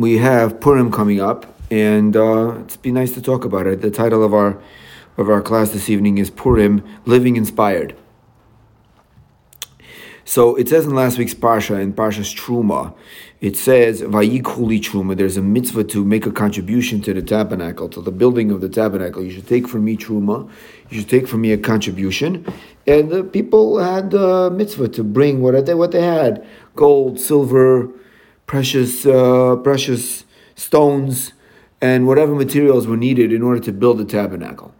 we have Purim coming up, and uh, it'd be nice to talk about it. The title of our of our class this evening is Purim: Living Inspired. So it says in last week's parsha, in Parsha's Truma, it says Vayikhuli Truma. There's a mitzvah to make a contribution to the tabernacle, to the building of the tabernacle. You should take from me Truma. You should take from me a contribution. And the people had a mitzvah to bring what they what they had: gold, silver, precious uh, precious stones, and whatever materials were needed in order to build the tabernacle.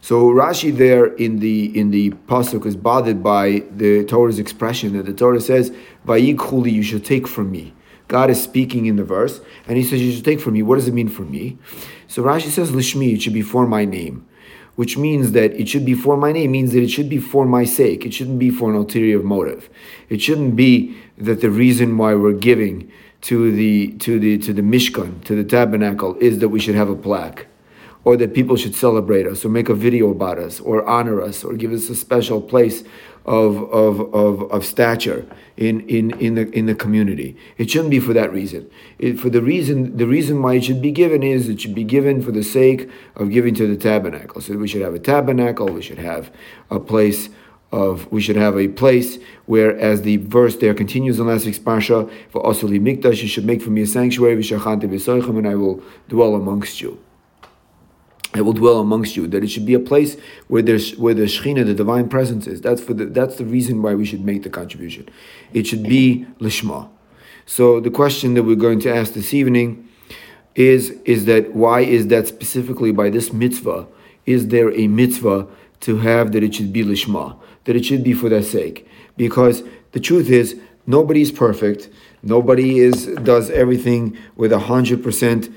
So Rashi there in the in the pasuk is bothered by the Torah's expression that the Torah says, "Vayikhuli," you should take from me. God is speaking in the verse, and He says, "You should take from me." What does it mean for me? So Rashi says, "Lishmi," it should be for my name, which means that it should be for my name means that it should be for my sake. It shouldn't be for an ulterior motive. It shouldn't be that the reason why we're giving to the to the to the Mishkan to the tabernacle is that we should have a plaque or that people should celebrate us or make a video about us or honor us or give us a special place of, of, of, of stature in, in, in, the, in the community. It shouldn't be for that reason. It, for the reason the reason why it should be given is it should be given for the sake of giving to the tabernacle. So we should have a tabernacle, we should have a place of we should have a place where, as the verse there continues in last week's parsha, for Asuli Mikdash, you should make for me a sanctuary, and I will dwell amongst you. I will dwell amongst you. That it should be a place where there's where the Shechina, the divine presence is. That's for the that's the reason why we should make the contribution. It should be lishma. So the question that we're going to ask this evening is is that why is that specifically by this mitzvah? Is there a mitzvah to have that it should be lishma? That it should be for that sake? Because the truth is nobody is perfect. Nobody is does everything with a hundred percent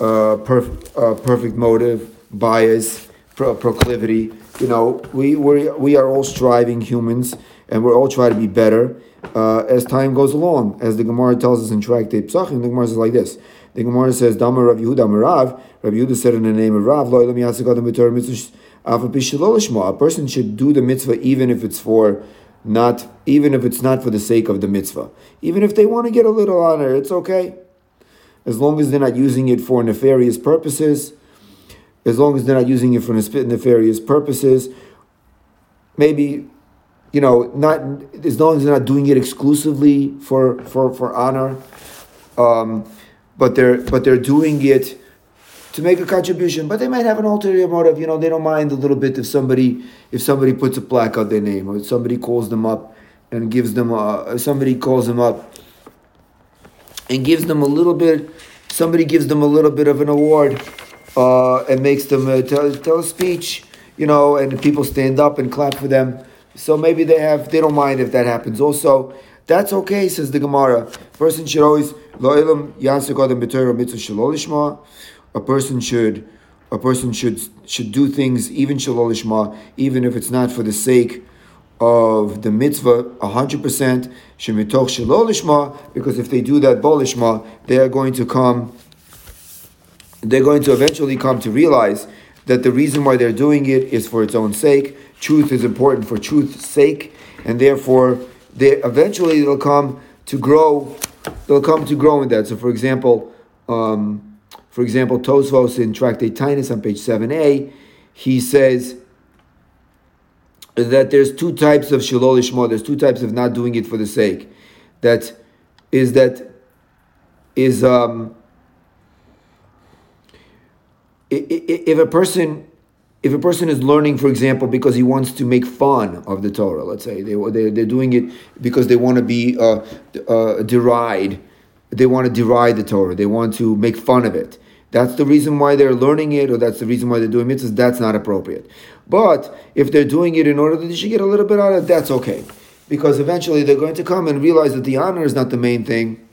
uh, uh, perfect motive bias, pro- proclivity. You know, we we we are all striving humans, and we're all trying to be better uh, as time goes along. As the Gemara tells us in Tractate Psachim, the Gemara says like this. The Gemara says, "Dama Rav Yehuda Rav." Rav Yehuda said in the name of Rav, A person should do the mitzvah even if it's for not, even if it's not for the sake of the mitzvah. Even if they want to get a little honor, it's okay, as long as they're not using it for nefarious purposes as long as they're not using it for nefarious purposes. Maybe, you know, not as long as they're not doing it exclusively for for for honor, um, but they're but they're doing it to make a contribution. But they might have an ulterior motive. You know, they don't mind a little bit if somebody if somebody puts a plaque on their name or somebody calls them up and gives them a, somebody calls them up and gives them a little bit. Somebody gives them a little bit of an award uh, and makes them uh, tell, tell a speech, you know, and people stand up and clap for them. So maybe they have they don't mind if that happens. Also, that's okay, says the Gemara. Person should always a person should a person should should do things even shalolishma, even if it's not for the sake of the mitzvah, hundred percent shemitoch shalolishma, because if they do that bolishma, they are going to come they're going to eventually come to realize that the reason why they're doing it is for its own sake. Truth is important for truth's sake, and therefore, they eventually they'll come to grow. They'll come to grow in that. So, for example, um, for example, Tosfos in Tractate Taanis on page seven a, he says that there's two types of shalol ishma. There's two types of not doing it for the sake. That is that is um, if a person if a person is learning, for example, because he wants to make fun of the Torah, let's say they, they they're doing it because they want to be uh, uh, deride, they want to deride the Torah, they want to make fun of it. That's the reason why they're learning it, or that's the reason why they're doing mitzvahs. That's not appropriate. But if they're doing it in order that they should get a little bit out of it, that's okay, because eventually they're going to come and realize that the honor is not the main thing.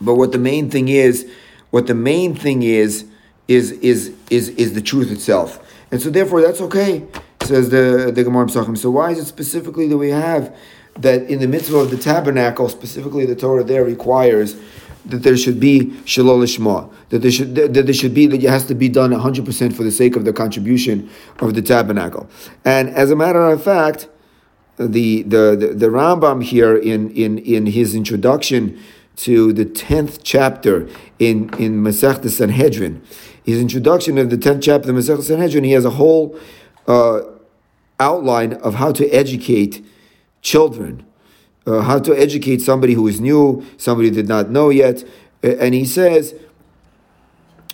But what the main thing is, what the main thing is is is is is the truth itself. And so therefore that's okay, says the, the Gemara Psachim. So why is it specifically that we have that in the mitzvah of the tabernacle, specifically the Torah there requires that there should be shalol lishma, that there should that there should be that it has to be done 100% for the sake of the contribution of the tabernacle. And as a matter of fact, the the the, the Rambam here in in in his introduction to the tenth chapter in in Masechta Sanhedrin. His introduction of the tenth chapter of Masechta Sanhedrin, he has a whole uh, outline of how to educate children, uh, how to educate somebody who is new, somebody did not know yet, and he says.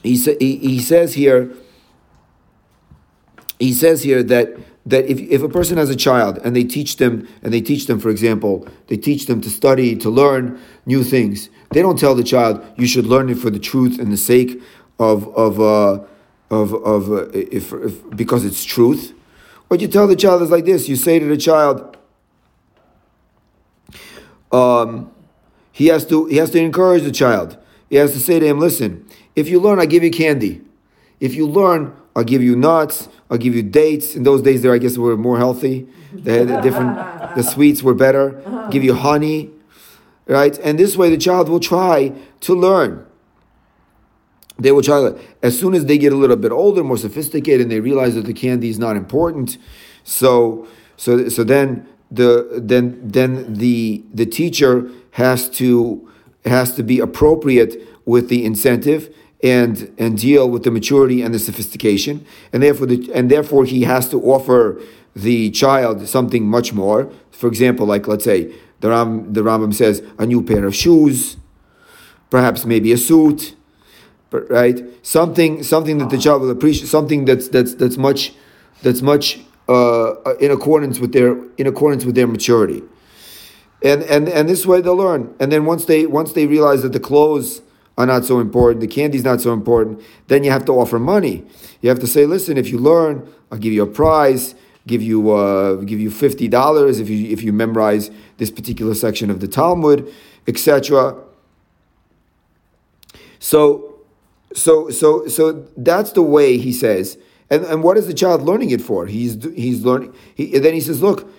He, sa- he, he says here he says here that that if, if a person has a child and they teach them and they teach them for example they teach them to study to learn new things they don't tell the child you should learn it for the truth and the sake of of uh, of of uh, if, if because it's truth what you tell the child is like this you say to the child um, he has to he has to encourage the child he has to say to him listen if you learn i give you candy if you learn I'll give you nuts. I'll give you dates. In those days, there I guess were more healthy. They had different. The sweets were better. Give you honey, right? And this way, the child will try to learn. They will try. As soon as they get a little bit older, more sophisticated, and they realize that the candy is not important, so so so then the then then the the teacher has to has to be appropriate with the incentive and and deal with the maturity and the sophistication, and therefore the, and therefore he has to offer the child something much more. For example, like let's say the Ram, the Rambam says a new pair of shoes, perhaps maybe a suit, right? Something something that the child will appreciate, something that's that's that's much that's much uh, in accordance with their in accordance with their maturity. And, and and this way they'll learn. And then once they once they realize that the clothes are not so important, the candy's not so important, then you have to offer money. You have to say, listen, if you learn, I'll give you a prize, give you uh, give you fifty dollars if you if you memorize this particular section of the Talmud, etc. So, so so so that's the way he says. And and what is the child learning it for? He's he's learning. He, then he says, look.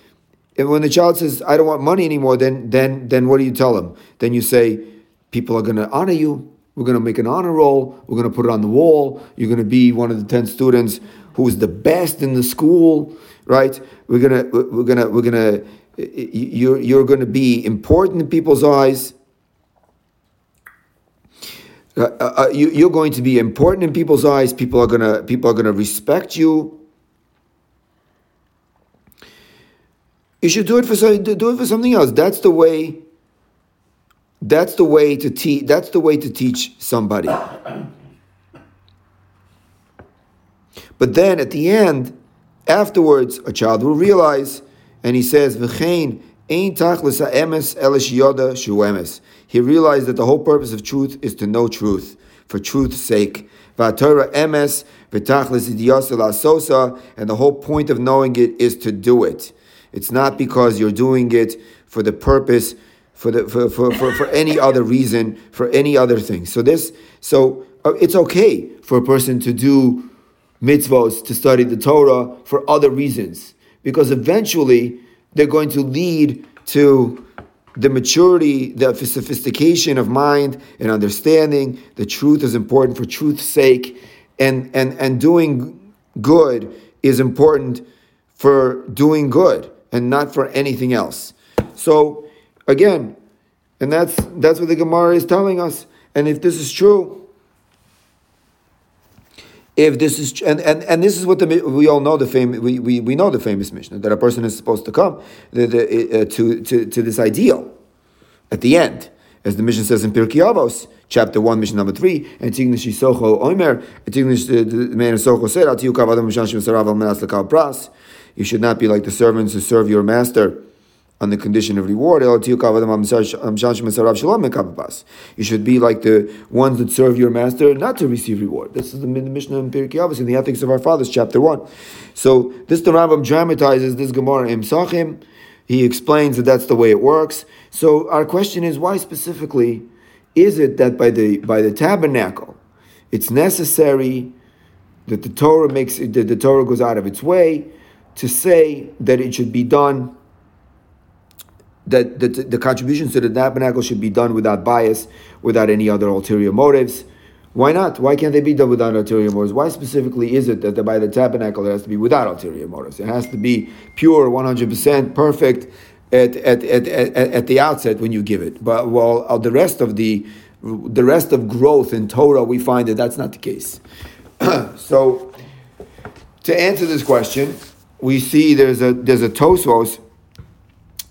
And when the child says, "I don't want money anymore," then then then what do you tell him? Then you say, People are going to honor you. We're going to make an honor roll. We're going to put it on the wall. You're going to be one of the 10 students who is the best in the school, right? We're to, we're to, we're to, you're, you're going to be important in people's eyes. Uh, uh, uh you, are going to be important in people's eyes. People are gonna people are gonna respect you. You should do it for do it for something else. That's the way that's the way to teach. That's the way to teach somebody. But then at the end, afterwards, a child will realize, and he says, "V'chein ein tachlis emes elish yoda shuemes." He realized that the whole purpose of truth is to know truth for truth's sake. Emes v'tachlis and the whole point of knowing it is to do it. It's not because you're doing it for the purpose for, the, for, for, for, for any other reason, for any other thing. So this, so uh, it's okay for a person to do mitzvahs, to study the Torah for other reasons, because eventually they're going to lead to the maturity, the sophistication of mind and understanding. The truth is important for truth's sake, and and and doing good is important for doing good and not for anything else. So Again, and that's that's what the Gemara is telling us. And if this is true, if this is and, and, and this is what the we all know the famous we, we, we know the famous Mishnah that a person is supposed to come the, the, uh, to, to to this ideal at the end, as the Mishnah says in Pirkei Avos, chapter one, Mishnah number three, Antignos Ish Socho and Tignish the man of Socho said. You should not be like the servants who serve your master on the condition of reward. You should be like the ones that serve your master not to receive reward. This is the Mishnah in Pirkei Avos in the Ethics of Our Fathers, chapter 1. So this the Rambam dramatizes this Gemara in Psachim. He explains that that's the way it works. So our question is, why specifically is it that by the by the tabernacle, it's necessary that the Torah makes that the Torah goes out of its way to say that it should be done that the, the contributions to the tabernacle should be done without bias, without any other ulterior motives. Why not? Why can't they be done without ulterior motives? Why specifically is it that by the tabernacle it has to be without ulterior motives? It has to be pure, 100% perfect, at, at, at, at, at the outset when you give it. But while uh, the rest of the the rest of growth in Torah, we find that that's not the case. so, to answer this question, we see there's a there's a Tosfos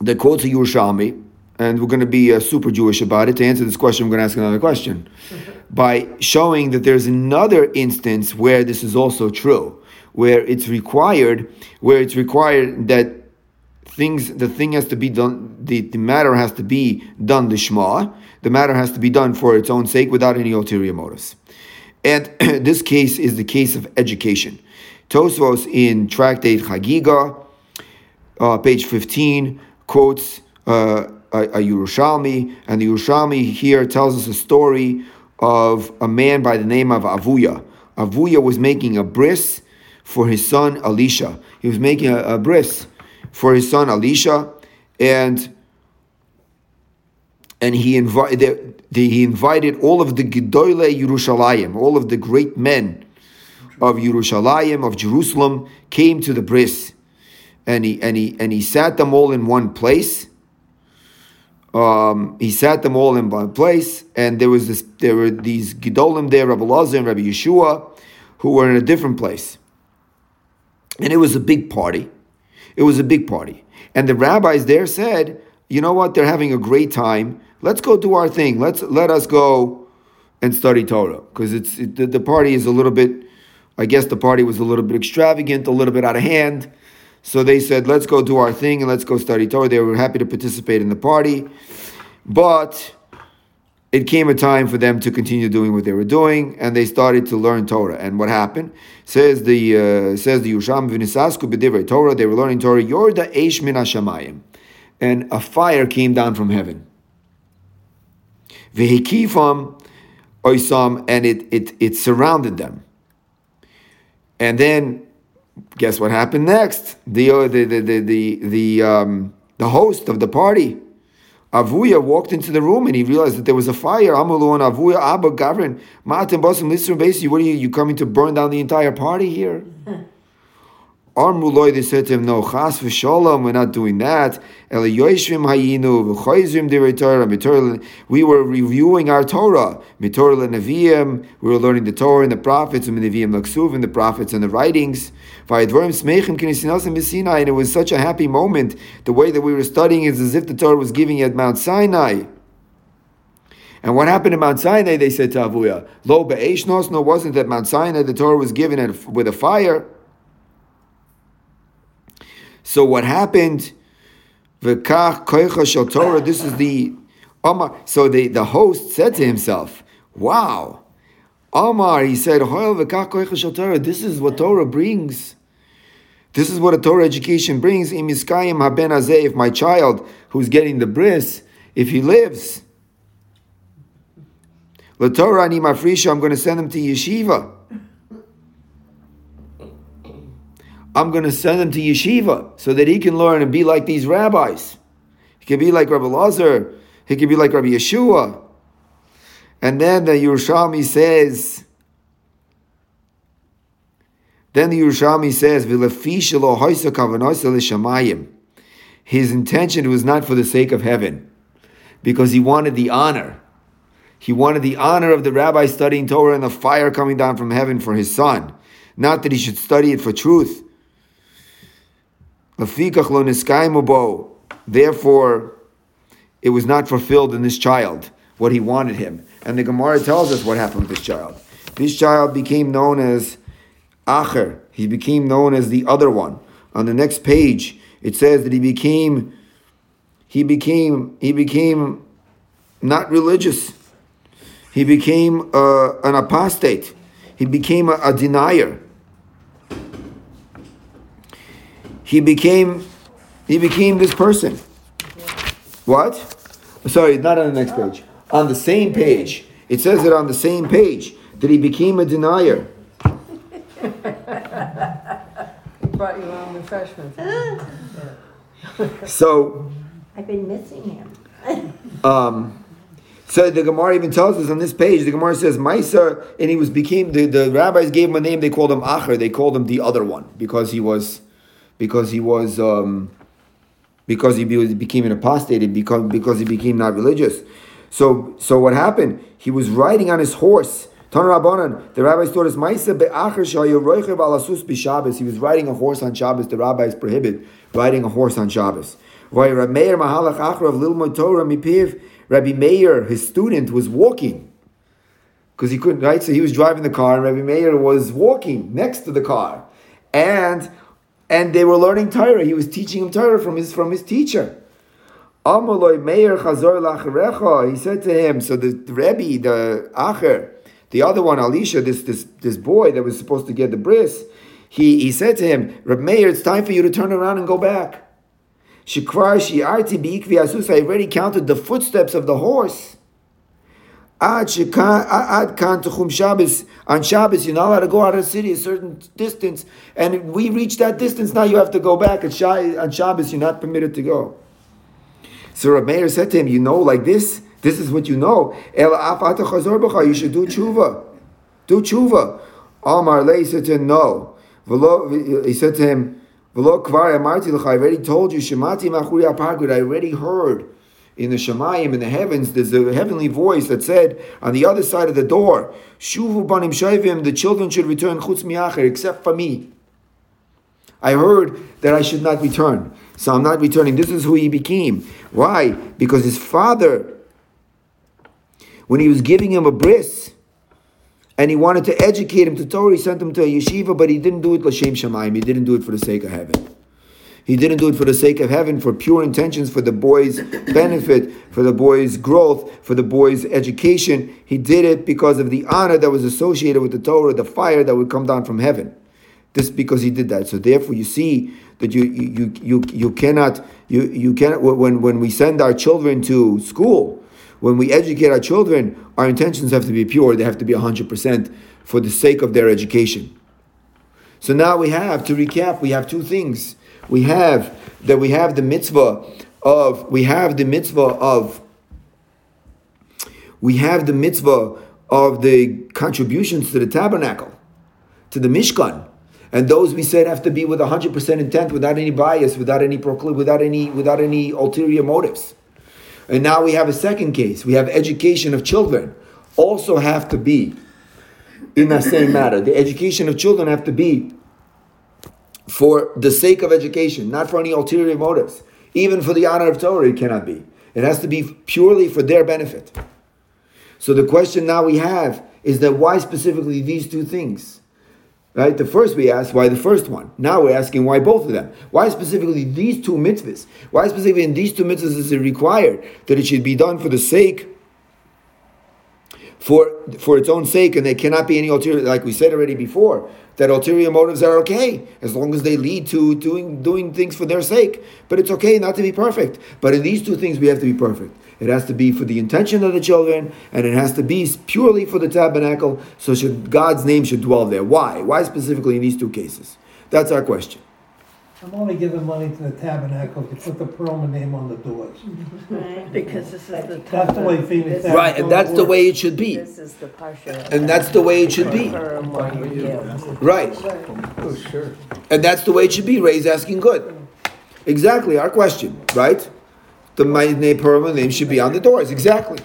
that quotes a Yerushalmi, and we're going to be uh, super Jewish about it. To answer this question, we're going to ask another question by showing that there's another instance where this is also true, where it's required, where it's required that things the thing has to be done the, the matter has to be done the shema the matter has to be done for its own sake without any ulterior motives and this case is the case of education tosfos in tractate chagiga uh, page 15 quotes uh, a, a Yerushalmi, and the Yerushalmi here tells us a story of a man by the name of Avuya. Avuya was making a bris for his son Elisha. He was making a, a bris for his son Elisha, and and he invited he invited all of the Gedolei Yerushalayim, all of the great men of Yerushalayim of Jerusalem came to the bris, and he and he and he sat them all in one place. Um, he sat them all in one place, and there was this. There were these Gedolim there, Rabbi Lazar and Rabbi Yeshua, who were in a different place, and it was a big party. It was a big party. And the rabbis there said, you know what, they're having a great time. Let's go do our thing. Let's let us go and study Torah. Because it's it, the, the party is a little bit, I guess the party was a little bit extravagant, a little bit out of hand. So they said, let's go do our thing and let's go study Torah. They were happy to participate in the party. But it came a time for them to continue doing what they were doing, and they started to learn Torah. And what happened? Says the uh, says the Yusham v'nisasku b'divrei Torah. They were learning Torah. Yorda eish min hashamayim, and a fire came down from heaven. V'hikifam oisam, and it it it surrounded them. And then, guess what happened next? The uh, the the the the the, um, the host of the party Avuya walked into the room and he realized that there was a fire. Amalu and Avuya, Abba, Gavrin, Matim, Basim, Lisser, Basi, what are you, you coming to burn down the entire party here? Armuloi, they said to him, no, chas v'sholom, we're not doing that. Eliyoshvim hayinu, v'choizvim Torah, we were reviewing our Torah. Mitorah Nevi'im, we were learning the Torah and the prophets, and Nevi'im Laksuv, and the prophets and the writings. V'ayadvorim smechim kinisinasim b'Sinai, and it was such a happy moment. The way that we were studying is as if the Torah was giving at Mount Sinai. And what happened at Mount Sinai, they said to Avuya, Lo be'eshnos, no, wasn't that Mount Sinai, the Torah was given with a fire. So what happened? This is the Omar. So the, the host said to himself, "Wow, Omar." He said, "Hoil v'kach koicha shel Torah. This is what Torah brings. This is what a Torah education brings. If my child, who's getting the bris, if he lives." Torah I'm going to send him to yeshiva. I'm going to send him to yeshiva so that he can learn and be like these rabbis. He can be like Rabbi Lazar. He can be like Rabbi Yeshua. And then the Yerushalmi says, then the Yerushalmi says, His intention was not for the sake of heaven, because he wanted the honor. He wanted the honor of the rabbi studying Torah and the fire coming down from heaven for his son. Not that he should study it for truth. Therefore, it was not fulfilled in this child what he wanted him. And the Gemara tells us what happened with this child. This child became known as Acher. He became known as the other one. On the next page, it says that he became he became he became not religious. He became uh, an apostate. He became a, a denier. He became he became this person. What? Sorry, not on the next page. On the same page. It says it on the same page that he became a denier. Brought you on refreshments. So I've been missing him. um so the Gemara even tells us on this page, the Gemara says, Maisa, and he was became the, the rabbis gave him a name, they called him Acher, they called him the other one, because he was because he was um, because he be- became an apostate, because, because he became not religious. So, so what happened? He was riding on his horse. The rabbis taught us, He was riding a horse on Shabbos. The rabbis prohibit riding a horse on Shabbos. Rabbi Meir, his student, was walking because he couldn't, right? So he was driving the car, and Rabbi Meir was walking next to the car, and and they were learning Torah. He was teaching him Torah from his from his teacher. Amaloi Meir Chazor. He said to him, so the, Rebbe, the Acher, the other one, Elisha, this this this boy that was supposed to get the bris, he he said to him, Reb Meir, it's time for you to turn around and go back. Shikvar Shi'arti Bi'ikvi Asus. I already counted the footsteps of the horse. Ad kan tuchum Shabbos. On Shabbos, you're not allowed to go out of the city a certain distance, and we reach that distance. Now you have to go back. On Shabbos, you're not permitted to go. So Reb Meir said to him, "You know, like this. This is what you know. El You should do tshuva. Do tshuva." Amar Lei said to him, "No." He said to him, "I already told you. Shemati Machuri I already heard." In the Shemayim, in the heavens, there's a heavenly voice that said on the other side of the door, Shuvu banim shayvim, the children should return chutz miacher, except for me. I heard that I should not return, so I'm not returning. This is who he became. Why? Because his father, when he was giving him a bris, and he wanted to educate him to Torah, he sent him to a yeshiva, but he didn't do it l'shem shamayim. He didn't do it for the sake of heaven. He didn't do it for the sake of heaven, for pure intentions, for the boy's benefit, for the boy's growth, for the boy's education. He did it because of the honor that was associated with the Torah, the fire that would come down from heaven. This because he did that. So therefore, you see that you you you you cannot you you cannot when when we send our children to school, when we educate our children, our intentions have to be pure. They have to be hundred percent for the sake of their education. So now we have to recap. We have two things we have that we have the mitzvah of we have the mitzvah of we have the mitzvah of the contributions to the tabernacle, to the mishkan. And those we said have to be with 100% intent, without any bias, without any procl- without any without any ulterior motives. And now we have a second case. We have education of children, also have to be in that same matter. The education of children have to be for the sake of education, not for any ulterior motives. Even for the honor of Torah, it cannot be. It has to be purely for their benefit. So the question now we have is that why specifically these two things? Right? The first we asked, why the first one? Now we're asking why both of them? Why specifically these two mitzvahs? Why specifically in these two mitzvahs is it required that it should be done for the sake for for its own sake, and there cannot be any ulterior, like we said already before that ulterior motives are okay as long as they lead to doing doing things for their sake. But it's okay not to be perfect. But in these two things, we have to be perfect. It has to be for the intention of the children, and it has to be purely for the tabernacle. So should God's name should dwell there. Why? Why specifically in these two cases? That's our question. I'm only giving money to the tabernacle to put the Perlman name on the doors. Right, because this is the. That's the way Phoenix. This- Right, and that's the way it should be. This is the partial. And that's the way it should be. Confirm what you give. Right. Oh, sure. And that's the way it should be. Ray's asking good. Exactly, our question, right? The my name Purim name should be on the doors. Exactly.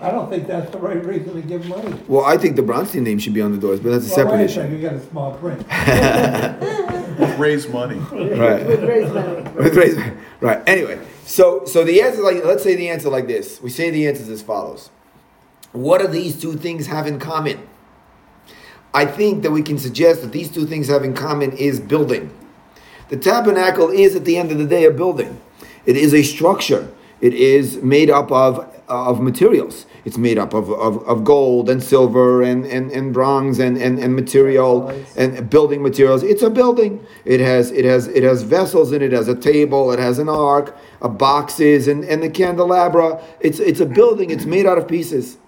I don't think that's the right reason to give money. Well, I think the Bronstein name should be on the doors, but that's a Well, separate wait a issue. second, You got a small print. raise money. Right. Raise money. With raise- right. Anyway, so so the answer, like, let's say the answer like this. We say the answer is as follows. What do these two things have in common? I think that we can suggest that these two things have in common is building. The tabernacle is, at the end of the day, a building. It is a structure. It is made up of of materials. It's made up of, of, of gold and silver and, and, and bronze and, and, and material and building materials. It's a building. It has it has it has vessels in it, it has a table, it has an ark, a boxes and, and the candelabra. It's it's a building, it's made out of pieces.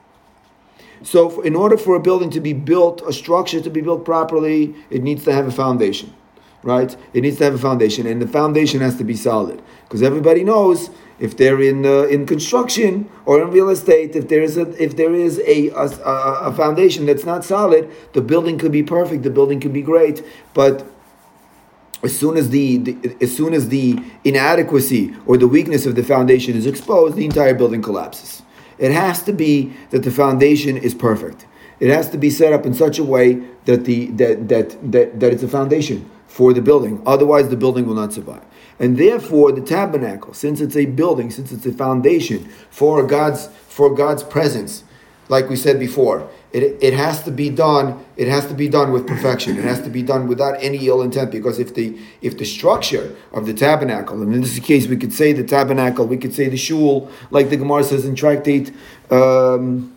So, for, in order for a building to be built, a structure to be built properly, it needs to have a foundation, right? It needs to have a foundation, and the foundation has to be solid. Because everybody knows if they're in uh, in construction or in real estate, if there is a if there is a, a a foundation that's not solid, the building could be perfect, the building could be great, but as soon as the, the as soon as the inadequacy or the weakness of the foundation is exposed, the entire building collapses. It has to be that the foundation is perfect. It has to be set up in such a way that the that that that, that it's a foundation for the building. Otherwise, the building will not survive. And therefore, the tabernacle, since it's a building, since it's a foundation for God's for God's presence, like we said before, it, it has to be done. It has to be done with perfection. It has to be done without any ill intent. Because if the if the structure of the tabernacle, and in this case, we could say the tabernacle, we could say the shul, like the Gemara says in Tractate. Um,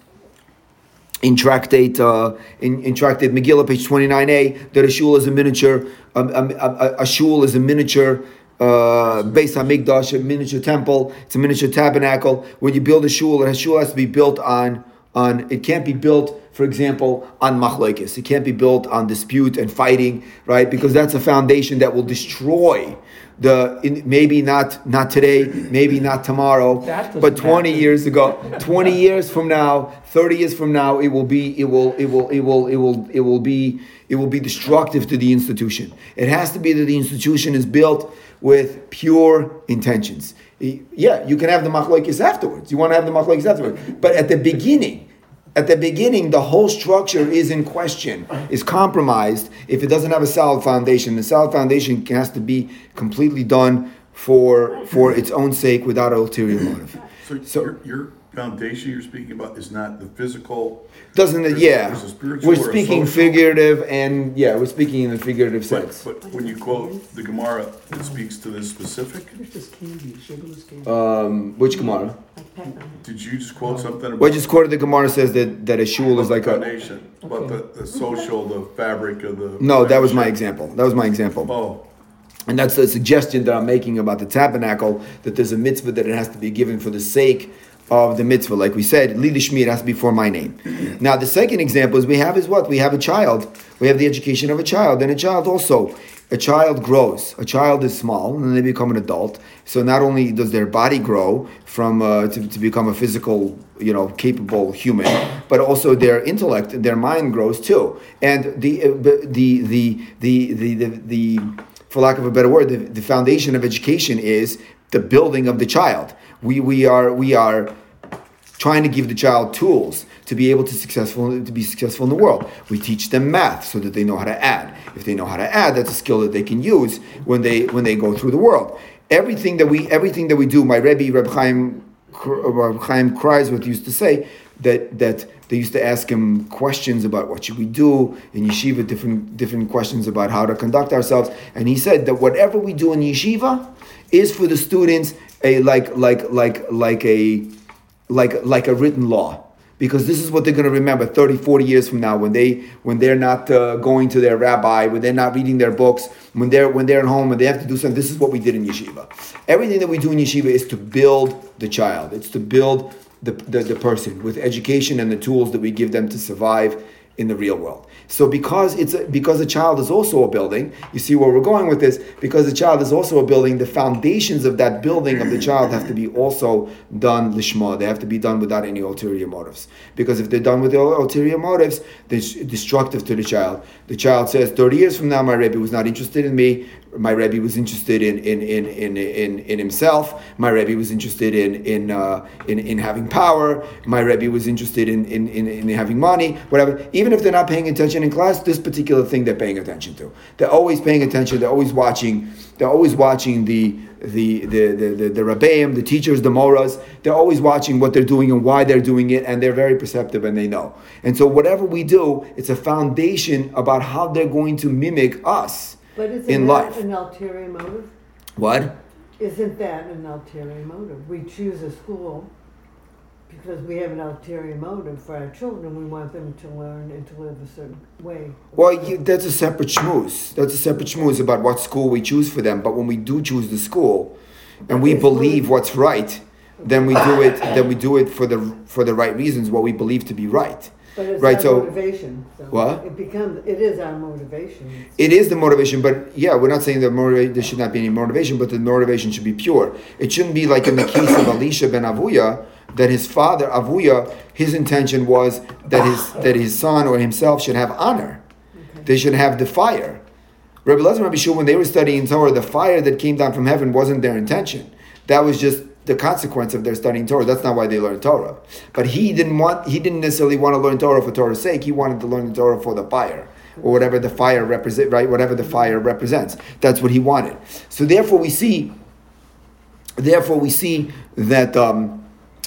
in tractate uh, in, in tractate Megillah, page twenty nine a, that a shul is a miniature. Um, a, a, a shul is a miniature uh, based on Mikdash, a miniature temple. It's a miniature tabernacle. When you build a shul, a shul has to be built on on. It can't be built, for example, on machlokes. It can't be built on dispute and fighting, right? Because that's a foundation that will destroy the in, maybe not not today, maybe not tomorrow, but 20 happen. years ago, 20 years from now, 30 years from now, it will be it will it will it will it will it will be it will be destructive to the institution. It has to be that the institution is built with pure intentions. Yeah, you can have the machlokes afterwards. You want to have the machlokes afterwards, but at the beginning, at the beginning, the whole structure is in question, is compromised if it doesn't have a solid foundation. The solid foundation has to be completely done for for its own sake without ulterior motive. So, So- your, your foundation you're speaking about is not the physical, Doesn't it? Yeah, a spiritual we're speaking figurative, and yeah, we're speaking in a figurative but, sense. but when you quote the Gemara, it speaks to this specific? This candy, sugarless candy. Um, which Gemara? Like pepper. Did you just quote something about? Well, I just quoted the Gemara says that that a shul is like a. Foundation, but the, the social, the fabric of the. No, that was my example. That was my example. Oh, And that's the suggestion that I'm making about the tabernacle, that there's a mitzvah that it has to be given for the sake of the mitzvah. Like we said, Lidishmi, it has to be for my name. Now, the second example is we have is what? We have a child. We have the education of a child. And a child also, a child grows. A child is small, and then they become an adult. So not only does their body grow from uh, to, to become a physical, you know, capable human, but also their intellect, their mind grows too. And the uh, the the the the the, the for lack of a better word, the, the foundation of education is the building of the child. We, we are we are trying to give the child tools to be able to successful to be successful in the world. We teach them math so that they know how to add. If they know how to add, that's a skill that they can use when they when they go through the world. Everything that we everything that we do, my Rebbe Reb Chaim Reb Chaim Kreiswirth used to say that that they used to ask him questions about what should we do in yeshiva, different different questions about how to conduct ourselves, and he said that whatever we do in yeshiva is for the students a like like like like a like like a written law. Because this is what they're going to remember 30 40 years from now when they when they're not uh, going to their rabbi when they're not reading their books when they're when they're at home and they have to do something. This is what we did in yeshiva. Everything that we do in yeshiva is to build the child. It's to build the, the, the person with education and the tools that we give them to survive in the real world. So because it's a, because a child is also a building, you see where we're going with this. Because the child is also a building, the foundations of that building of the child have to be also done lishma. They have to be done without any ulterior motives. Because if they're done with ulterior motives, they're destructive to the child. The child says, 30 years from now, my Rebbe was not interested in me. My Rebbe was interested in in, in, in, in, in himself. My Rebbe was interested in in, uh, in in having power. My Rebbe was interested in, in, in, in having money, whatever. Even if they're not paying attention in class, this particular thing they're paying attention to. They're always paying attention. They're always watching. They're always watching the the the the the, the rabbeim, the teachers, the moras. They're always watching what they're doing and why they're doing it, and they're very perceptive and they know. And so whatever we do, it's a foundation about how they're going to mimic us But isn't in that life. an ulterior motive? What? Isn't that an ulterior motive? We choose a school because we have an ulterior motive for our children. We want them to learn and to live a certain way. Well, you, that's a separate schmooze. That's a separate schmooze about what school we choose for them. But when we do choose the school, and we believe what's right, then we do it. Then we do it for the for the right reasons, what we believe to be right. But it's Right, our so- motivation. So What? It becomes. It is our motivation. It is the motivation, but yeah, we're not saying that motiva- there should not be any motivation, but the motivation should be pure. It shouldn't be like in the case of Elisha ben Avuya, that his father Avuya, his intention was that his that his son or himself should have honor. They should have the fire. Rabbi Lezer and Rabbi Shua, when they were studying Torah, the fire that came down from heaven wasn't their intention. That was just the consequence of their studying Torah. That's not why they learned Torah. But he didn't want, he didn't necessarily want to learn Torah for Torah's sake. He wanted to learn Torah for the fire. Or whatever the fire represent, right? Whatever the fire represents. That's what he wanted. So therefore we see, therefore we see that, um,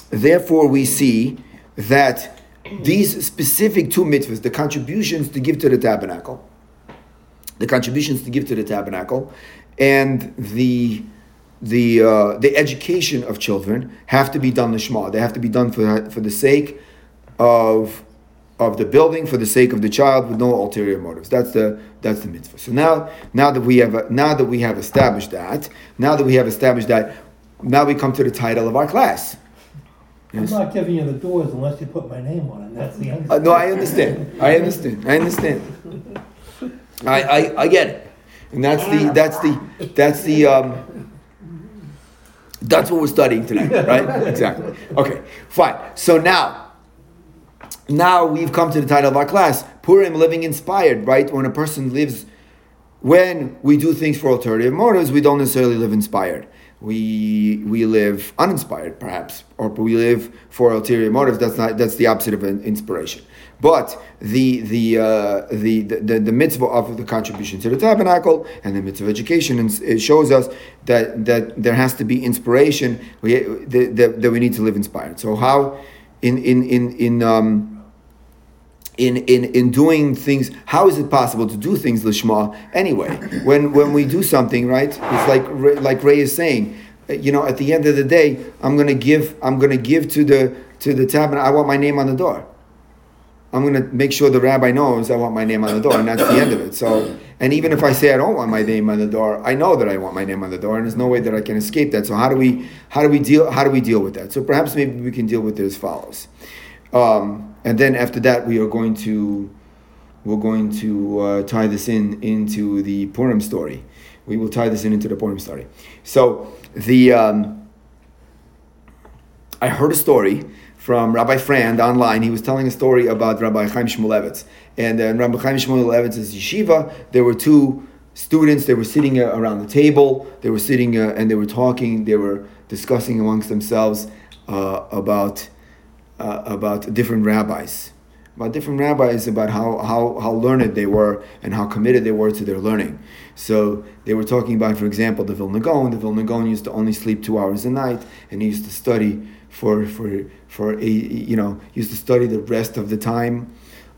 therefore we see that these specific two mitzvahs, the contributions to give to the tabernacle, the contributions to give to the tabernacle, and the the uh, the education of children have to be done lishma. They have to be done for for the sake of of the building, for the sake of the child, with no ulterior motives. That's the that's the mitzvah. So now now that we have now that we have established that, now that we have established that, now we come to the title of our class. I'm not giving you the doors unless you put my name on it, that's the end. Uh, no, I understand. I understand. I understand. I, I, I get it, and that's the that's the that's the um, that's what we're studying today, right? Exactly. Okay, fine. So now, now we've come to the title of our class: Purim, living inspired. Right? When a person lives, when we do things for alternative motives, we don't necessarily live inspired we we live uninspired perhaps or we live for ulterior motives that's not that's the opposite of an inspiration but the the, uh, the, the the mitzvah of the contribution to the tabernacle and the mitzvah of education and it shows us that that there has to be inspiration we, that, that we need to live inspired so how in in in in um, in, in, in doing things, how is it possible to do things lishma anyway? When when we do something, right? It's like like Ray is saying, you know, at the end of the day, I'm gonna give I'm gonna give to the to the tabernacle. I want my name on the door. I'm gonna make sure the rabbi knows I want my name on the door, and that's the end of it. So, and even if I say I don't want my name on the door, I know that I want my name on the door, and there's no way that I can escape that. So how do we how do we deal how do we deal with that? So perhaps maybe we can deal with it as follows. Um, and then after that, we are going to we're going to uh, tie this in into the Purim story. We will tie this in into the Purim story. So the um, I heard a story from Rabbi Frand online. He was telling a story about Rabbi Chaim Shmulevitz. And in Rabbi Chaim Shmulevitz's yeshiva, there were two students. They were sitting around the table. They were sitting uh, and they were talking. They were discussing amongst themselves uh, about uh, about different rabbis, about different rabbis, about how, how, how learned they were and how committed they were to their learning. So they were talking about, for example, the Vilna Gaon. The Vilna Gaon used to only sleep two hours a night, and he used to study for for for a you know used to study the rest of the time.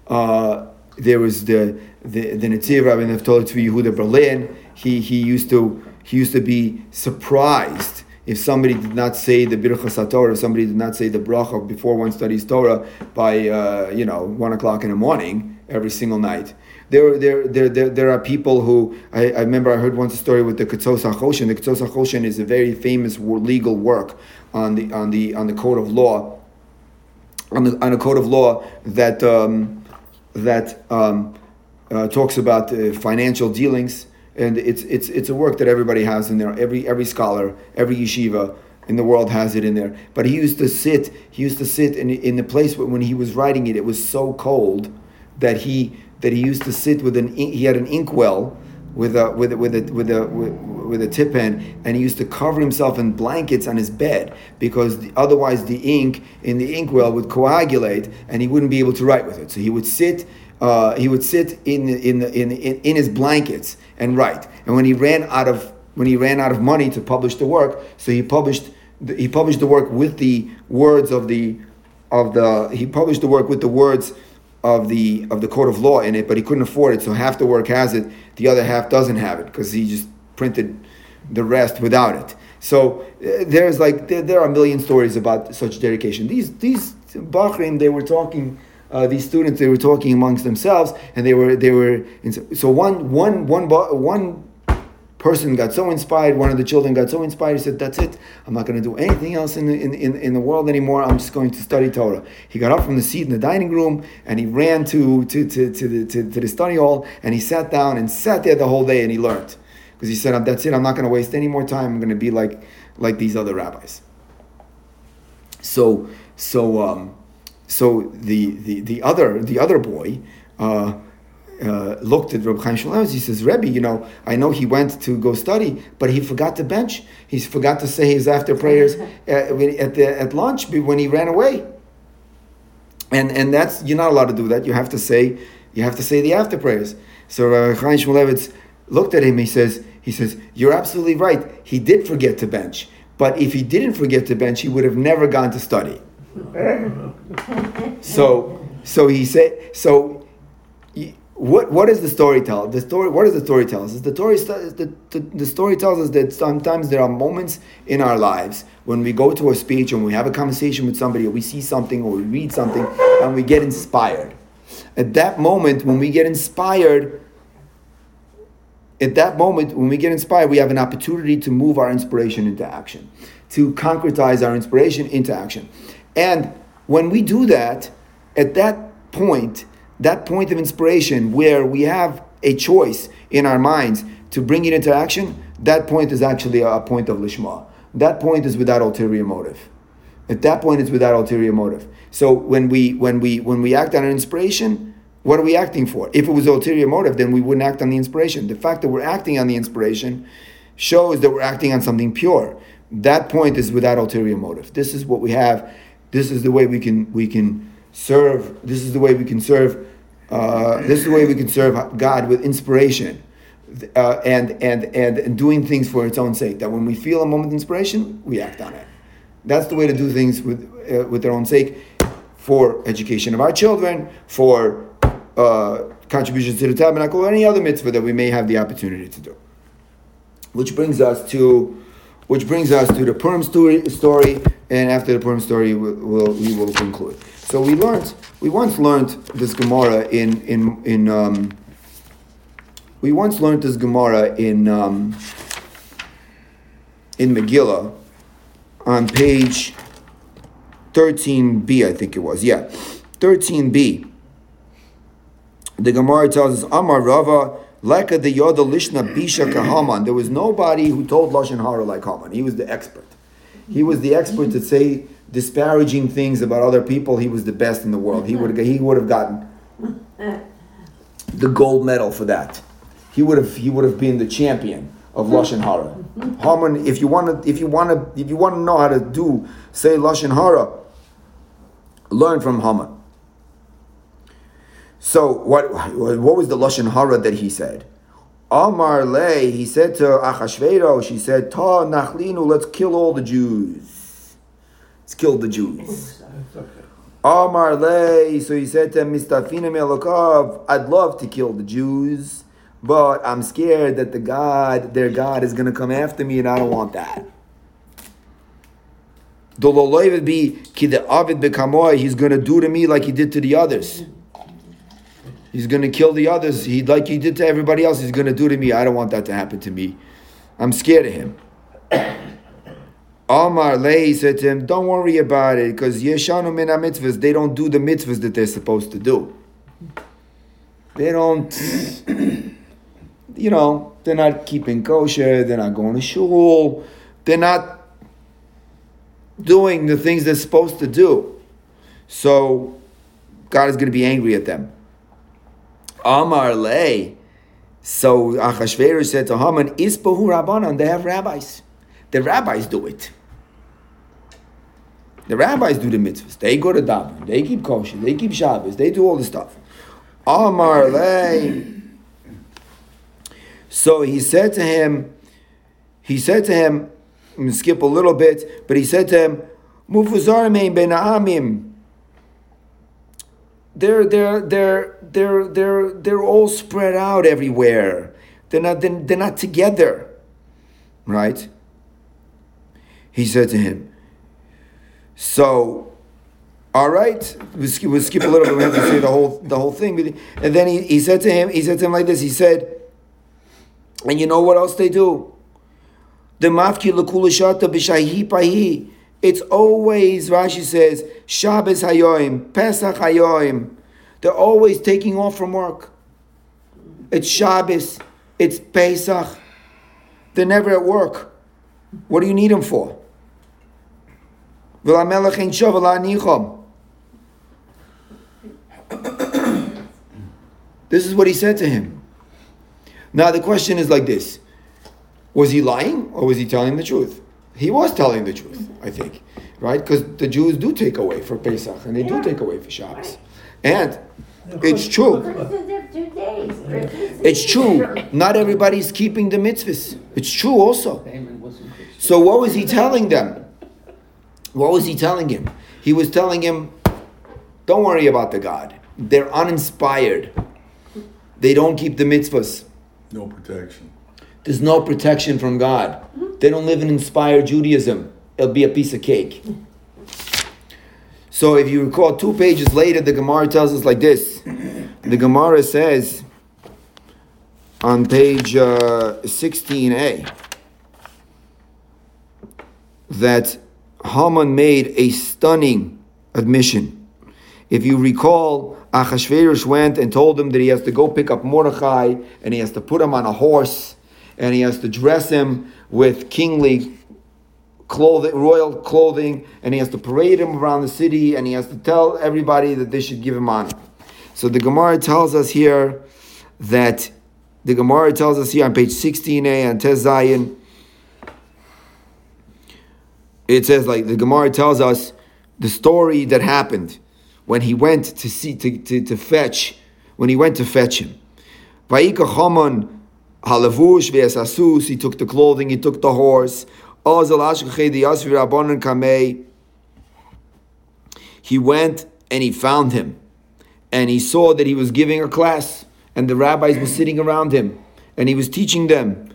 Uh, there was the the the Netziv Rabbi Naftali Tzvi Yehuda Berlin. He he used to he used to be surprised if somebody did not say the Birchas Torah, if somebody did not say the bracha before one studies Torah by uh, you know one o'clock in the morning every single night. There, there, there, there, there are people who I, I remember I heard once a story with the Ketzos HaChoshen. The Ketzos HaChoshen is a very famous legal work on the on the on the code of law on the on a code of law that um, that um, uh, talks about uh, financial dealings and it's it's it's a work that everybody has in there. Every every scholar, every yeshiva in the world has it in there. But he used to sit. He used to sit in in the place when he was writing it. It was so cold that he that he used to sit with an he had an inkwell with a with a, with a with a with, a tip pen, and he used to cover himself in blankets on his bed because the, otherwise the ink in the inkwell would coagulate, and he wouldn't be able to write with it. So he would sit. Uh, he would sit in, in, in, in, in his blankets and write. And when he ran out of when he ran out of money to publish the work, so he published the, he published the work with the words of the of the he published the work with the words of the of the code of law in it, but he couldn't afford it, so half the work has it, the other half doesn't have it because he just printed the rest without it. So uh, there's like there, there, are a million stories about such dedication. These these bochurim they were talking uh, these students they were talking amongst themselves and they were they were so one one one one person got so inspired one of the children got so inspired he said that's it. I'm not going to do anything else in the, in, in, in the world anymore. I'm just going to study torah. He got up from the seat in the dining room and he ran to to, to, to, the, to, to the study hall and he sat down and sat there the whole day and he learned. Because he said that's it. I'm not going to waste any more time. I'm going to be like like these other rabbis. So so um, so the, the, the other the other boy, uh, uh, looked at Reb Chaim Shmulevitz. He says, Rebbe, you know, I know he went to go study, but he forgot to bench. He forgot to say his after prayers at, at, the, at lunch when he ran away. And and that's you're not allowed to do that. You have to say you have to say the after prayers. So uh, Chaim Shmulevitz looked at him. He says he says you're absolutely right. He did forget to bench, but if he didn't forget to bench, he would have never gone to study. so so he said so. What, what does the story tell? The story. What does the story tell us? The story, the, the, the story tells us that sometimes there are moments in our lives when we go to a speech and we have a conversation with somebody, or we see something, or we read something, and we get inspired. At that moment, when we get inspired, at that moment, when we get inspired, we have an opportunity to move our inspiration into action, to concretize our inspiration into action. And when we do that, at that point, that point of inspiration where we have a choice in our minds to bring it into action, that point is actually a point of lishma. That point is without ulterior motive. At that point, it's without ulterior motive. So when we when we when we act on an inspiration, what are we acting for? If it was ulterior motive, then we wouldn't act on the inspiration. The fact that we're acting on the inspiration shows that we're acting on something pure. That point is without ulterior motive. This is what we have. This is the way we can we can serve. This is the way we can serve uh, this is the way we can serve God with inspiration. Uh, and, and, and doing things for its own sake. That when we feel a moment of inspiration, we act on it. That's the way to do things with, uh, with their own sake for education of our children, for uh, contributions to the tabernacle, or any other mitzvah that we may have the opportunity to do. Which brings us to, which brings us to the Purim story, story and after the Purim story, we'll, we'll, we will conclude. So we learned, we once learned this Gemara in in in. Um, we once learned this Gemara in um, in Megillah on page thirteen B, I think it was. Yeah, thirteen B. The Gemara tells us, Amar Rava. Leka the Yoda Lishna Bisha Kahaman. There was nobody who told Lashon Hara like Haman. He was the expert. He was the expert to say disparaging things about other people, he was the best in the world. He would he would have gotten the gold medal for that. He would have he would have been the champion of lashon hara. Haman, if you want to if you want to if you want to know how to do say lashon hara, learn from Haman. So what what was the lashon hara that he said? Amar le, he said to Achashverosh, he said, Ta nachlinu, let's kill all the Jews. Let's kill the Jews. Amar lei, so he said to Mistafina Melokov, I'd love to kill the Jews, but I'm scared that the God, their God, is going to come after me, and I don't want that. Dololoiv be the Avid bekamoy, he's going to do to me like he did to the others. He's going to kill the others. He like he did to everybody else. He's going to do to me. I don't want that to happen to me. I'm scared of him. Amar Lei said to him, Don't worry about it, because Yeshanu Mina mitzvahs, they don't do the mitzvahs that they're supposed to do. They don't, you know, they're not keeping kosher, they're not going to shul, they're not doing the things they're supposed to do. So God is going to be angry at them. Amar Lei. So Achashverosh said to Haman, Ispahu Rabbanan, they have rabbis. The rabbis do it. The rabbis do the mitzvahs. They go to daven. They keep kosher. They keep Shabbos. They do all the stuff. Ah, Amar lei. So he said to him, he said to him, I'm going to skip a little bit, but he said to him, Mufuzarmein ben Amim. They're, they're, they're, they're, they're, they're all spread out everywhere. They're not, they're, they're not together. Right? He said to him, so, all right, we'll skip, we'll skip a little bit. We have to say the whole the whole thing. And then he, he said to him, he said to him like this. He said, and you know what else they do? The mafki lekulashata b'shahi pahi. It's always Rashi says Shabbos hayoim, Pesach hayoim. They're always taking off from work. It's Shabbos. It's Pesach. They're never at work. What do you need them for? ולמלך אין שוב אלא This is what he said to him. Now the question is like this: Was he lying or was he telling the truth? He was telling the truth, I think, right? Because the Jews do take away for Pesach and they do Yeah. take away for Shabbos, and it's true. Christians have two days. Christmas It's is true. Easter. Not everybody's keeping the mitzvahs. It's true also. Haman wasn't Christian. So what was he telling them? What was he telling him? He was telling him, don't worry about the God. They're uninspired. They don't keep the mitzvahs. No protection. There's no protection from God. They don't live in inspired Judaism. It'll be a piece of cake. So if you recall, two pages later, the Gemara tells us like this. The Gemara says on page uh, 16a that Haman made a stunning admission. If you recall, Achashverosh went and told him that he has to go pick up Mordechai and he has to put him on a horse and he has to dress him with kingly clothing, royal clothing, and he has to parade him around the city and he has to tell everybody that they should give him honor. So the Gemara tells us here that the Gemara tells us here on page 16a on Tez Zion, it says like the Gemara tells us the story that happened when he went to see to, to, to fetch when he went to fetch him. Vayika Haman halavush ve'esasus. He took the clothing. He took the horse. He went and he found him, and he saw that he was giving a class, and the rabbis were sitting around him, and he was teaching them.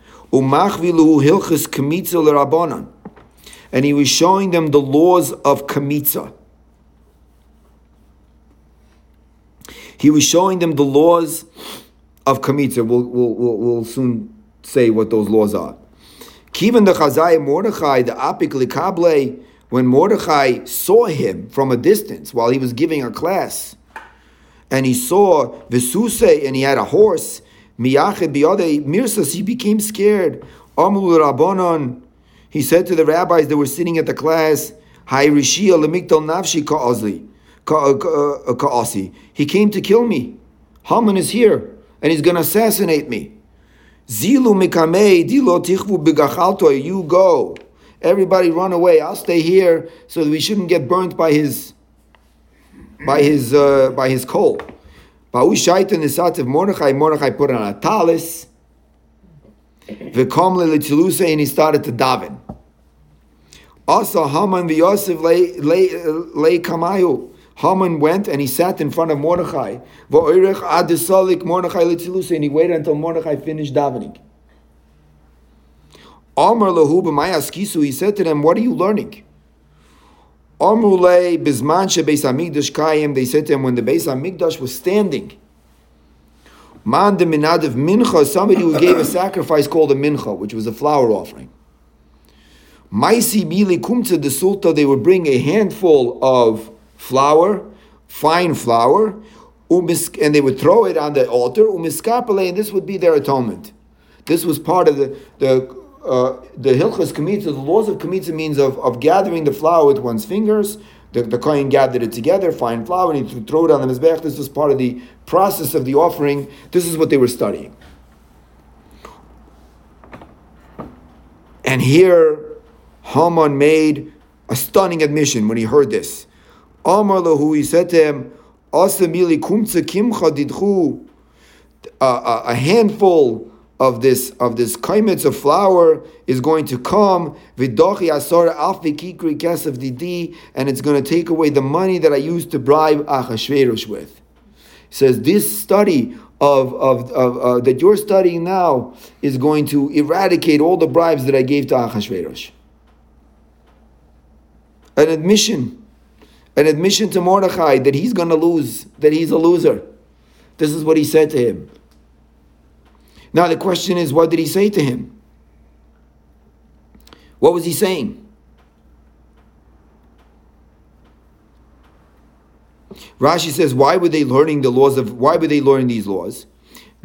And he was showing them the laws of Kamitza. He was showing them the laws of Kamitza. We'll, we'll, we'll, soon say what those laws are. Kivan the Chazai Mordechai, the Apik Likable, when Mordechai saw him from a distance while he was giving a class, and he saw Vesuse and he had a horse, Miyached Biyade Mirsas, he became scared. Amul Rabbanon, he said to the rabbis that were sitting at the class, Nafshi uh, Ka'asi. He came to kill me. Haman is here, and he's going to assassinate me. Zilu Mikamei Dilo Tichvu Bigachalto, you go. Everybody run away. I'll stay here so that we shouldn't get burnt by his by his uh, by his coal. Ba'u shaitan nisativ Mordechai, Mordechai put on a talis. V'kom le'litziluse, and he started to daven. Also, Haman v'Yosef lay lay kamayu. Haman went and he sat in front of Mordechai. V'oirech adisalik Mordechai litziluse, and he waited until Mordechai finished davening. Amar lahu b'mayaskisu, he said to them, "What are you learning?" Amrule bizman shebeis hamikdash kayim. They said to him when the Beis Hamikdash was standing. Man de minadav mincha, somebody who gave a sacrifice called a mincha, which was a flour offering. Maisi bili kumtza de sulta, they would bring a handful of flour, fine flour, and they would throw it on the altar, umiskapale, and this would be their atonement. This was part of the the uh, the hilchas kamitza. The laws of kamitza means of, of gathering the flour with one's fingers. The, the kohen gathered it together, fine flour, and he throw it on the mizbech. This was part of the process of the offering. This is what they were studying. And here, Haman made a stunning admission when he heard this. Amar lahu, he said to him, Asamili kumtza kimcha didchu, a, handful of this of this kaimetz of flour is going to come vidochi asar alfi kikri kesef didi, and it's going to take away the money that I used to bribe Achashverosh with. He says this study of, of, of uh, that you're studying now is going to eradicate all the bribes that I gave to Achashverosh. An admission, an admission to Mordechai that he's going to lose, that he's a loser. This is what he said to him. Now the question is, what did he say to him? What was he saying? Rashi says, why were they learning the laws of, why were they learning these laws?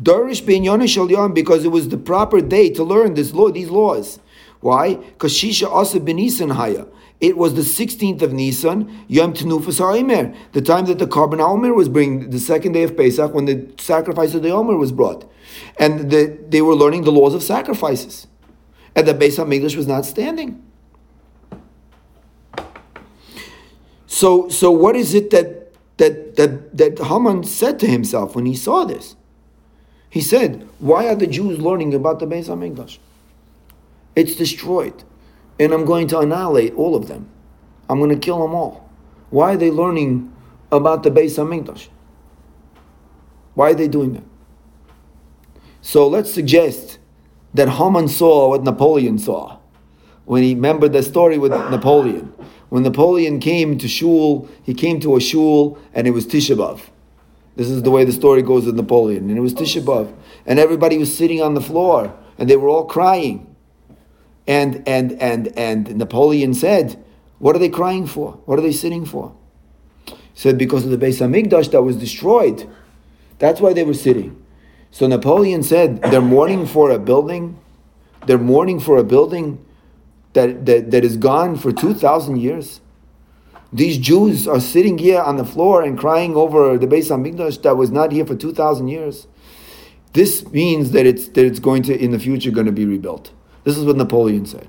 Darish ben Yonah because it was the proper day to learn this law, these laws. Why? Because Shisha Asa ben Haya. It was the 16th of Nisan, Yom Tenufas HaOmer, the time that the Korban HaOmer was bring, the second day of Pesach, when the sacrifice of the Omer was brought. And the, they were learning the laws of sacrifices. And the Beis HaMikdash was not standing. So, so what is it that, that, that, that Haman said to himself when he saw this? He said, why are the Jews learning about the Beis HaMikdash? It's destroyed and I'm going to annihilate all of them. I'm going to kill them all. Why are they learning about the Beis Hamikdash? Why are they doing that? So let's suggest that Haman saw what Napoleon saw when he remembered the story with Napoleon. When Napoleon came to shul, he came to a shul and it was Tisha B'av. This is the way the story goes with Napoleon. And it was Tisha B'av. And everybody was sitting on the floor and they were all crying. And, and, and, and Napoleon said, What are they crying for? What are they sitting for? He said, Because of the Beis Hamikdash that was destroyed. That's why they were sitting. So Napoleon said, They're mourning for a building. They're mourning for a building that, that, that is gone for 2,000 years. These Jews are sitting here on the floor and crying over the Beis Hamikdash that was not here for 2,000 years. This means that it's, that it's going to, in the future, going to be rebuilt. This is what Napoleon said.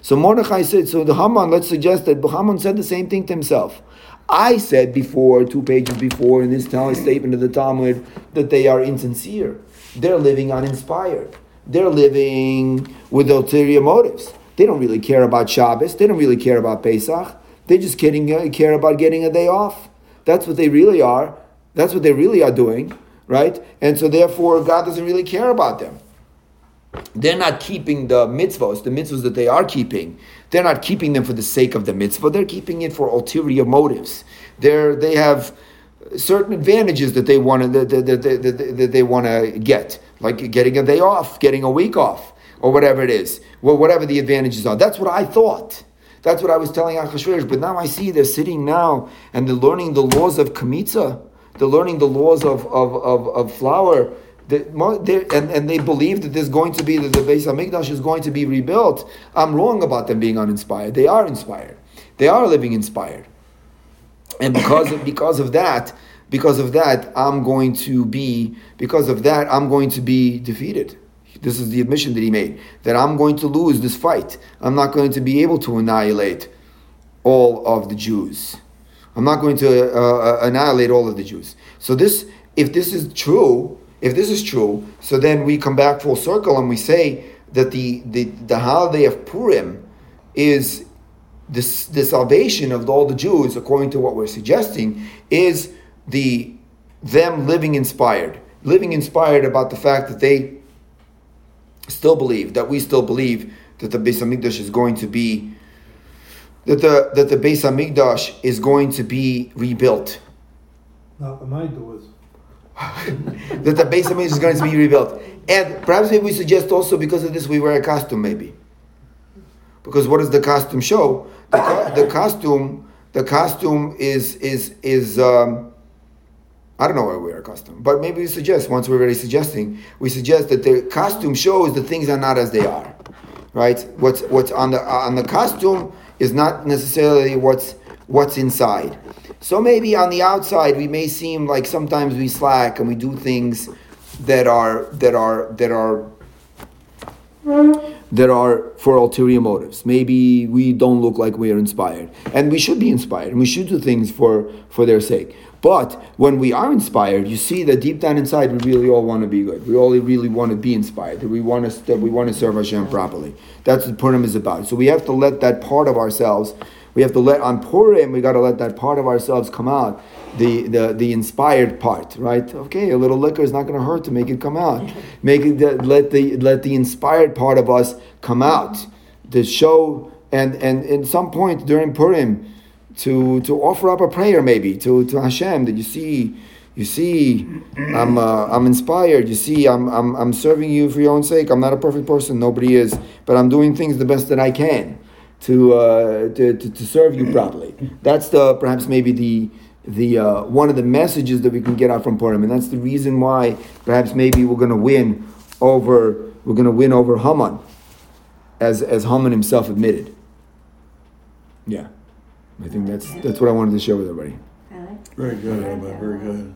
So Mordechai said, so the Haman, let's suggest that Haman said the same thing to himself. I said before, two pages before, in this statement of the Talmud, that they are insincere. They're living uninspired. They're living with ulterior motives. They don't really care about Shabbos. They don't really care about Pesach. They just getting, uh, care about getting a day off. That's what they really are. That's what they really are doing, right? And so therefore, God doesn't really care about them they're not keeping the mitzvahs, the mitzvahs that they are keeping. They're not keeping them for the sake of the mitzvah. They're keeping it for ulterior motives. They're, they have certain advantages that they want to that, that, that, that they want to get, like getting a day off, getting a week off, or whatever it is. Well, whatever the advantages are. That's what I thought. That's what I was telling Achashverosh. But now I see they're sitting now and they're learning the laws of kmitza. They're learning the laws of, of, of, of flour and, and they believe that there's going to be that the Beis Hamikdash is going to be rebuilt. I'm wrong about them being uninspired. They are inspired. They are living inspired, and because of because of that, because of that, I'm going to be because of that I'm going to be defeated. This is the admission that he made that I'm going to lose this fight. I'm not going to be able to annihilate all of the Jews. I'm not going to uh, uh annihilate all of the Jews. So this, if this is true, if this is true, so then we come back full circle and we say that the, the, the holiday of Purim is this, the salvation of all the Jews, according to what we're suggesting, is the them living inspired, living inspired about the fact that they still believe that we still believe that the Beis Hamikdash is going to be that the that the Beis Hamikdash is going to be rebuilt. Not when I do is. that the Beis Hamikdash is going to be rebuilt. And perhaps maybe we suggest also because of this we wear a costume maybe. Because what does the costume show? The, co- the costume, the costume is is is. Um, I don't know why we wear a costume, but maybe we suggest once we're already suggesting, we suggest that the costume shows that things are not as they are, right? What's what's on the on the costume is not necessarily what's what's inside. So maybe on the outside we may seem like sometimes we slack and we do things that are that are that are that are for ulterior motives. Maybe we don't look like we are inspired, and we should be inspired, and we should do things for for their sake. But when we are inspired, you see that deep down inside, we really all want to be good. We all really want to be inspired. That we want to that we want to serve Hashem properly. That's what Purim is about. So we have to let that part of ourselves we have to let on Purim, we got to let that part of ourselves come out, the, the, the inspired part, right? Okay, a little liquor is not going to hurt to make it come out. Make it let the let the inspired part of us come out to show and and at some point during Purim to to offer up a prayer maybe to to Hashem that you see you see I'm uh, I'm inspired. You see I'm, I'm I'm serving you for your own sake. I'm not a perfect person. Nobody is. But I'm doing things the best that I can to, uh, to, to, to, serve you properly. That's the perhaps maybe the the uh, one of the messages that we can get out from Purim, and that's the reason why perhaps maybe we're going to win over we're going to win over Haman, as as Haman himself admitted. Yeah, I think that's that's what I wanted to share with everybody. Very good, Emma, very good.